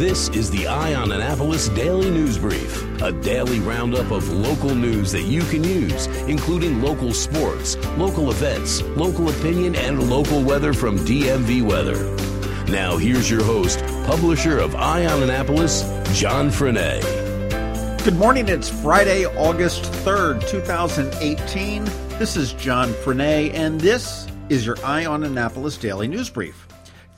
This is the Eye on Annapolis Daily News Brief, a daily roundup of local news that you can use, including local sports, local events, local opinion, and local weather from DMV Weather. Now, here's your host, publisher of Eye on Annapolis, John Frenaye. Good morning. It's Friday, August 3rd, 2018. This is John Frenaye, and this is your Eye on Annapolis Daily News Brief.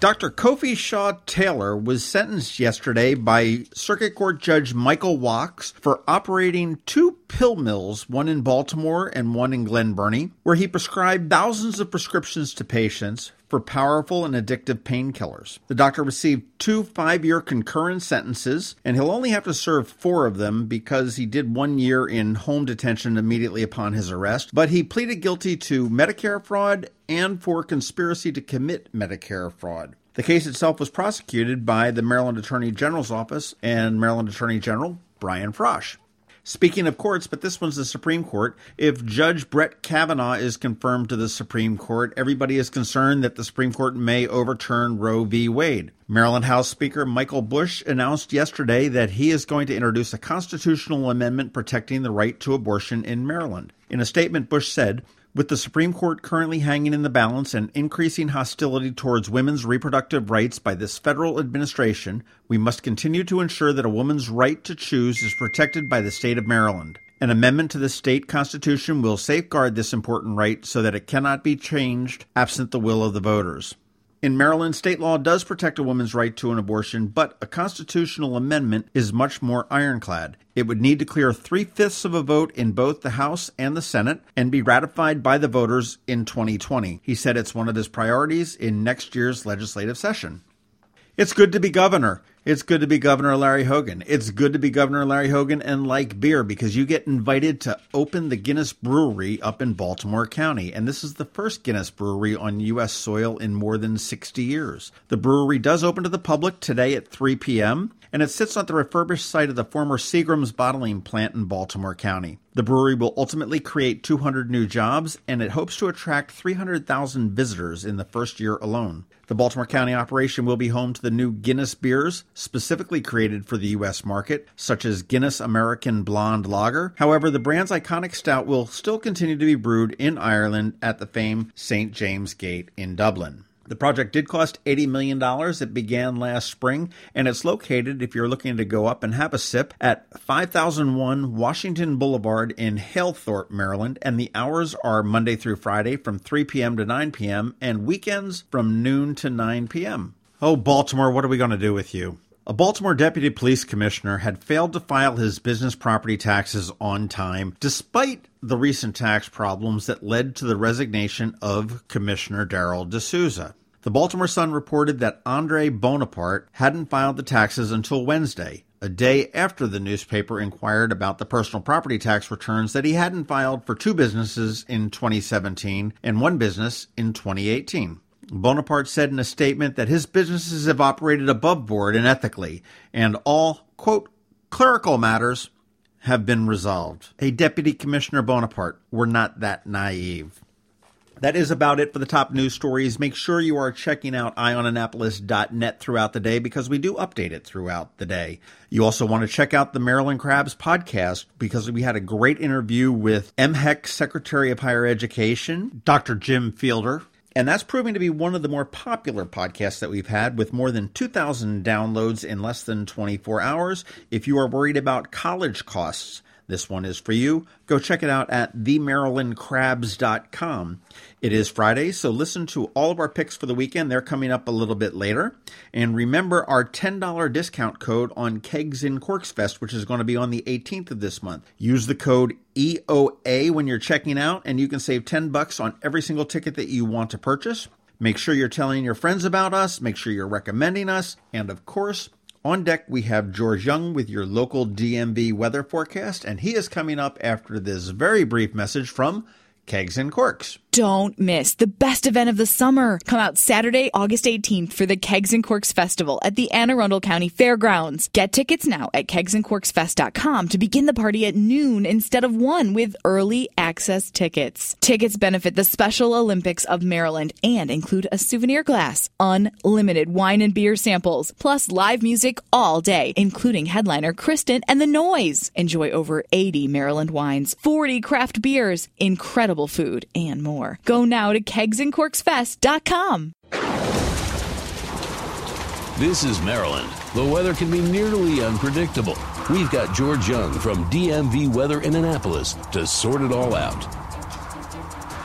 Dr. Kofi Shaw Taylor was sentenced yesterday by Circuit Court Judge Michael Wachs for operating two pill mills, one in Baltimore and one in Glen Burnie, where he prescribed thousands of prescriptions to patients for powerful and addictive painkillers. The doctor received two five year concurrent sentences, and he'll only have to serve four of them because he did one year in home detention immediately upon his arrest. But he pleaded guilty to Medicare fraud and for conspiracy to commit Medicare fraud. The case itself was prosecuted by the Maryland Attorney General's Office and Maryland Attorney General Brian Frosh. Speaking of courts, but this one's the Supreme Court. If Judge Brett Kavanaugh is confirmed to the Supreme Court, everybody is concerned that the Supreme Court may overturn Roe v. Wade. Maryland House Speaker Michael Busch announced yesterday that he is going to introduce a constitutional amendment protecting the right to abortion in Maryland. In a statement, Busch said, with the Supreme Court currently hanging in the balance and increasing hostility towards women's reproductive rights by this federal administration, we must continue to ensure that a woman's right to choose is protected by the state of Maryland. An amendment to the state constitution will safeguard this important right so that it cannot be changed absent the will of the voters. In Maryland, state law does protect a woman's right to an abortion, but a constitutional amendment is much more ironclad. It would need to clear three fifths of a vote in both the House and the Senate and be ratified by the voters in 2020. He said it's one of his priorities in next year's legislative session. It's good to be governor. It's good to be Governor Larry Hogan. It's good to be Governor Larry Hogan and like beer because you get invited to open the Guinness Brewery up in Baltimore County. And this is the first Guinness Brewery on U.S. soil in more than 60 years. The brewery does open to the public today at 3 p.m and it sits on the refurbished site of the former Seagram's bottling plant in Baltimore County. The brewery will ultimately create 200 new jobs, and it hopes to attract 300,000 visitors in the first year alone. The Baltimore County operation will be home to the new Guinness beers, specifically created for the U.S. market, such as Guinness American Blonde Lager. However, the brand's iconic stout will still continue to be brewed in Ireland at the famed St. James Gate in Dublin. The project did cost $80 million. It began last spring, and it's located, if you're looking to go up and have a sip, at 5001 Washington Boulevard in Halethorpe, Maryland. And the hours are Monday through Friday from 3 p.m. to 9 p.m., and weekends from noon to 9 p.m. Oh, Baltimore, what are we going to do with you? A Baltimore deputy police commissioner had failed to file his business property taxes on time, despite the recent tax problems that led to the resignation of Commissioner Darryl De Sousa. The Baltimore Sun reported that Andre Bonaparte hadn't filed the taxes until Wednesday, a day after the newspaper inquired about the personal property tax returns that he hadn't filed for two businesses in 2017 and one business in 2018. Bonaparte said in a statement that his businesses have operated above board and ethically, and all, quote, clerical matters have been resolved. A Deputy Commissioner Bonaparte, we're not that naive. That is about it for the top news stories. Make sure you are checking out eyeonannapolis.net throughout the day because we do update it throughout the day. You also want to check out the Maryland Crabs podcast because we had a great interview with MHEC Secretary of Higher Education, Dr. Jim Fielder, and that's proving to be one of the more popular podcasts that we've had with more than 2,000 downloads in less than 24 hours. If you are worried about college costs, this one is for you. Go check it out at themarylandcrabs.com. It is Friday, so listen to all of our picks for the weekend. They're coming up a little bit later. And remember our $10 discount code on Kegs in Corks Fest, which is going to be on the 18th of this month. Use the code EOA when you're checking out, and you can save 10 bucks on every single ticket that you want to purchase. Make sure you're telling your friends about us, make sure you're recommending us, and of course, on deck, we have George Young with your local DMV weather forecast, and he is coming up after this very brief message from Kegs and Corks. Don't miss the best event of the summer. Come out Saturday, August 18th for the Kegs and Corks Festival at the Anne Arundel County Fairgrounds. Get tickets now at kegsandcorksfest.com to begin the party at noon instead of 1 with early access tickets. Tickets benefit the Special Olympics of Maryland and include a souvenir glass, unlimited wine and beer samples, plus live music all day, including headliner Kristen and the Noise. Enjoy over 80 Maryland wines, 40 craft beers, incredible food, and more more. Go now to kegsandcorksfest.com. This is Maryland. The weather can be nearly unpredictable. We've got George Young from DMV Weather in Annapolis to sort it all out.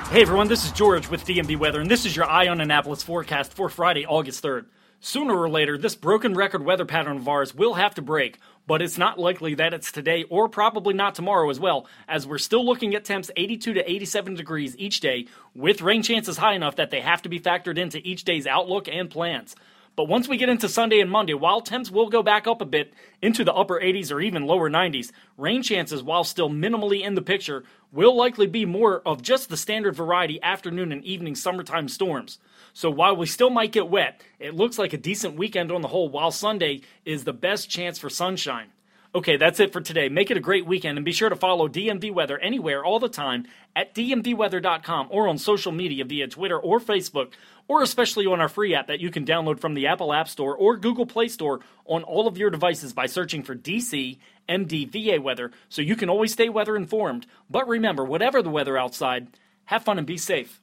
Hey everyone, this is George with DMV Weather, and this is your Eye on Annapolis forecast for Friday, August 3rd. Sooner or later, this broken record weather pattern of ours will have to break, but it's not likely that it's today or probably not tomorrow as well, as we're still looking at temps 82 to 87 degrees each day, with rain chances high enough that they have to be factored into each day's outlook and plans. But once we get into Sunday and Monday, while temps will go back up a bit into the upper 80s or even lower 90s, rain chances, while still minimally in the picture, will likely be more of just the standard variety afternoon and evening summertime storms. So while we still might get wet, it looks like a decent weekend on the whole, while Sunday is the best chance for sunshine. Okay, that's it for today. Make it a great weekend and be sure to follow DMV Weather anywhere all the time at dmvweather.com or on social media via Twitter or Facebook or especially on our free app that you can download from the Apple App Store or Google Play Store on all of your devices by searching for DC MDVA weather so you can always stay weather informed. But remember, whatever the weather outside, have fun and be safe.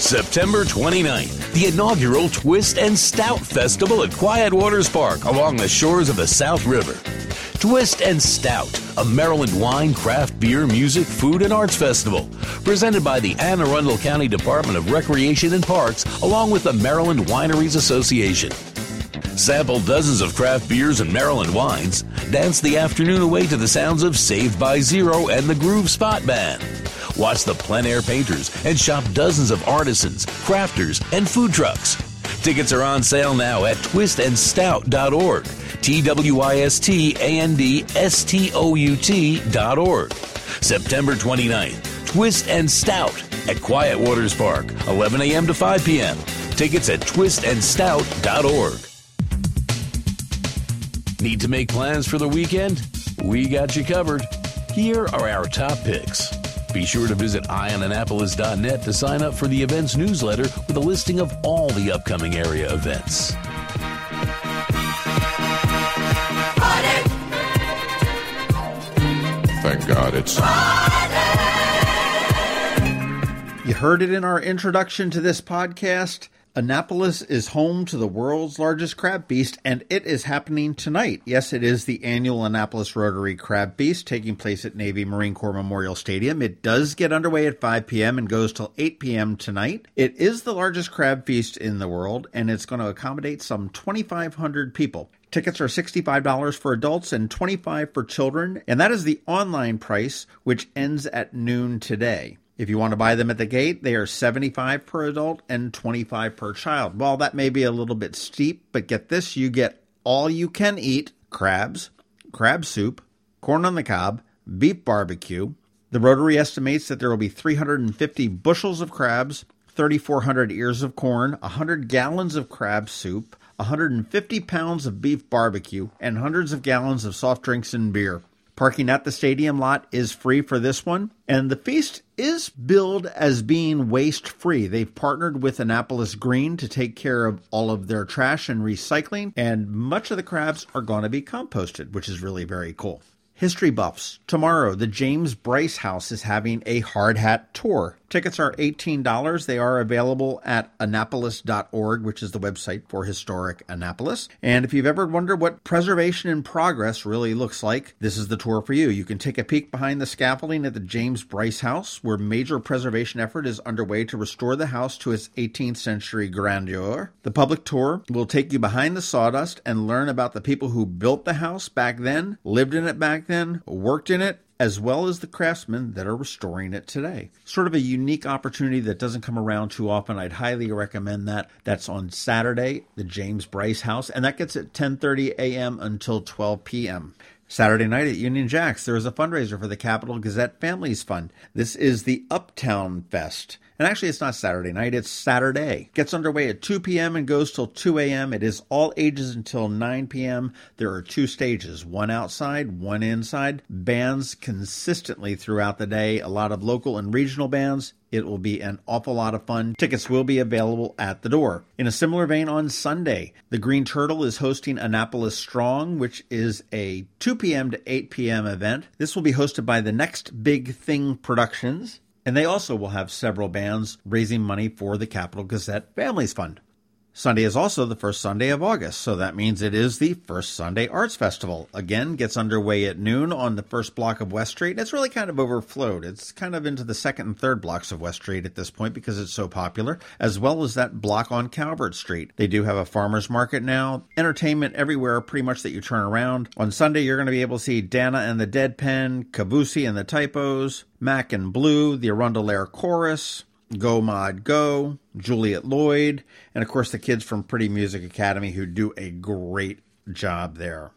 September 29th, the inaugural Twist and Stout Festival at Quiet Waters Park along the shores of the South River. Twist and Stout, a Maryland wine, craft beer, music, food, and arts festival, presented by the Anne Arundel County Department of Recreation and Parks along with the Maryland Wineries Association. Sample dozens of craft beers and Maryland wines. Dance the afternoon away to the sounds of Saved by Zero and the Groove Spot Band. Watch the plein air painters and shop dozens of artisans, crafters, and food trucks. Tickets are on sale now at twistandstout.org. T W I S T A N D S T O U T dot org. September 29th, Twist and Stout at Quiet Waters Park, 11 a.m. to 5 p.m. Tickets at twistandstout.org. Need to make plans for the weekend? We got you covered. Here are our top picks. Be sure to visit eyeonannapolis.net to sign up for the events newsletter with a listing of all the upcoming area events. Thank God it's. You heard it in our introduction to this podcast. Annapolis is home to the world's largest crab feast, and it is happening tonight. Yes, it is the annual Annapolis Rotary Crab Feast taking place at Navy Marine Corps Memorial Stadium. It does get underway at 5 p.m. and goes till 8 p.m. tonight. It is the largest crab feast in the world, and it's going to accommodate some 2,500 people. Tickets are $65 for adults and 25 for children, and that is the online price, which ends at noon today. If you want to buy them at the gate, they are 75 per adult and 25 per child. Well, that may be a little bit steep, but get this, you get all you can eat crabs, crab soup, corn on the cob, beef barbecue. The Rotary estimates that there will be 350 bushels of crabs, 3,400 ears of corn, 100 gallons of crab soup, 150 pounds of beef barbecue, and hundreds of gallons of soft drinks and beer. Parking at the stadium lot is free for this one, and the feast is billed as being waste free. They've partnered with Annapolis Green to take care of all of their trash and recycling, and much of the crabs are going to be composted, which is really very cool. History buffs. Tomorrow, the James Brice House is having a hard hat tour. Tickets are $18. They are available at annapolis.org, which is the website for historic Annapolis. And if you've ever wondered what preservation in progress really looks like, this is the tour for you. You can take a peek behind the scaffolding at the James Brice House, where major preservation effort is underway to restore the house to its 18th century grandeur. The public tour will take you behind the sawdust and learn about the people who built the house back then, lived in it back then, worked in it, as well as the craftsmen that are restoring it today. Sort of a unique opportunity that doesn't come around too often. I'd highly recommend that. That's on Saturday, the James Brice House, and that gets at 10:30 a.m. until 12 p.m. Saturday night at Union Jacks, there is a fundraiser for the Capital Gazette Families Fund. This is the Uptown Fest. And actually, it's not Saturday night, it's Saturday. Gets underway at 2 p.m. and goes till 2 a.m. It is all ages until 9 p.m. There are two stages one outside, one inside. Bands consistently throughout the day, a lot of local and regional bands. It will be an awful lot of fun. Tickets will be available at the door. In a similar vein, on Sunday, the Green Turtle is hosting Annapolis Strong, which is a 2 p.m. to 8 p.m. event. This will be hosted by the Next Big Thing Productions, and they also will have several bands raising money for the Capital Gazette Families Fund. Sunday is also the first Sunday of August, so that means it is the First Sunday Arts Festival. Again, gets underway at noon on the first block of West Street. It's really kind of overflowed. It's kind of into the second and third blocks of West Street at this point because it's so popular, as well as that block on Calvert Street. They do have a farmer's market now, entertainment everywhere pretty much that you turn around. On Sunday, you're going to be able to see Dana and the Deadpen, Kavusi and the Typos, Mac and Blue, the Arundel Air Chorus, Go Mod Go, Juliet Lloyd, and of course the kids from Pretty Music Academy who do a great job there.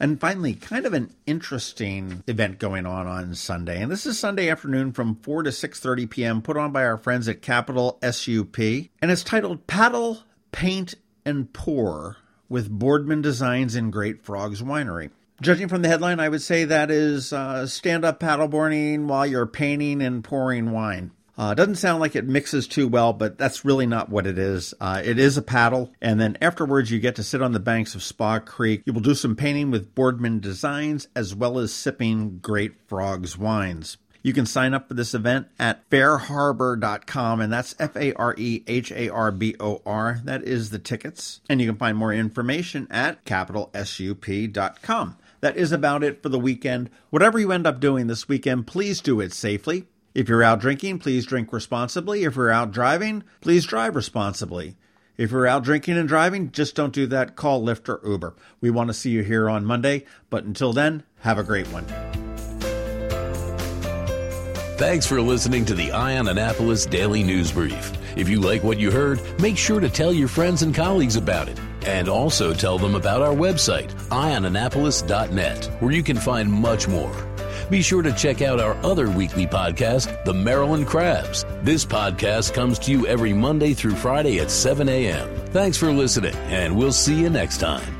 And finally, kind of an interesting event going on on Sunday. And this is Sunday afternoon from 4 to 6:30 p.m. put on by our friends at Capital SUP, and it's titled Paddle, Paint and Pour with Boardman Designs in Great Frogs Winery. Judging from the headline, I would say that is uh, stand up paddleboarding while you're painting and pouring wine. Uh, doesn't sound like it mixes too well, but that's really not what it is. Uh, it is a paddle, and then afterwards you get to sit on the banks of Spa Creek. You will do some painting with Boardman Designs as well as sipping Great Frogs wines. You can sign up for this event at fareharbor.com, and that's F A R E H A R B O R. That is the tickets. And you can find more information at capitalsup.com. That is about it for the weekend. Whatever you end up doing this weekend, please do it safely. If you're out drinking, please drink responsibly. If you're out driving, please drive responsibly. If you're out drinking and driving, just don't do that. Call Lyft or Uber. We want to see you here on Monday, but until then, have a great one. Thanks for listening to the Eye on Annapolis Daily News Brief. If you like what you heard, make sure to tell your friends and colleagues about it. And also tell them about our website, eyeonannapolis.net, where you can find much more. Be sure to check out our other weekly podcast, The Maryland Crabs. This podcast comes to you every Monday through Friday at 7 a.m. Thanks for listening, and we'll see you next time.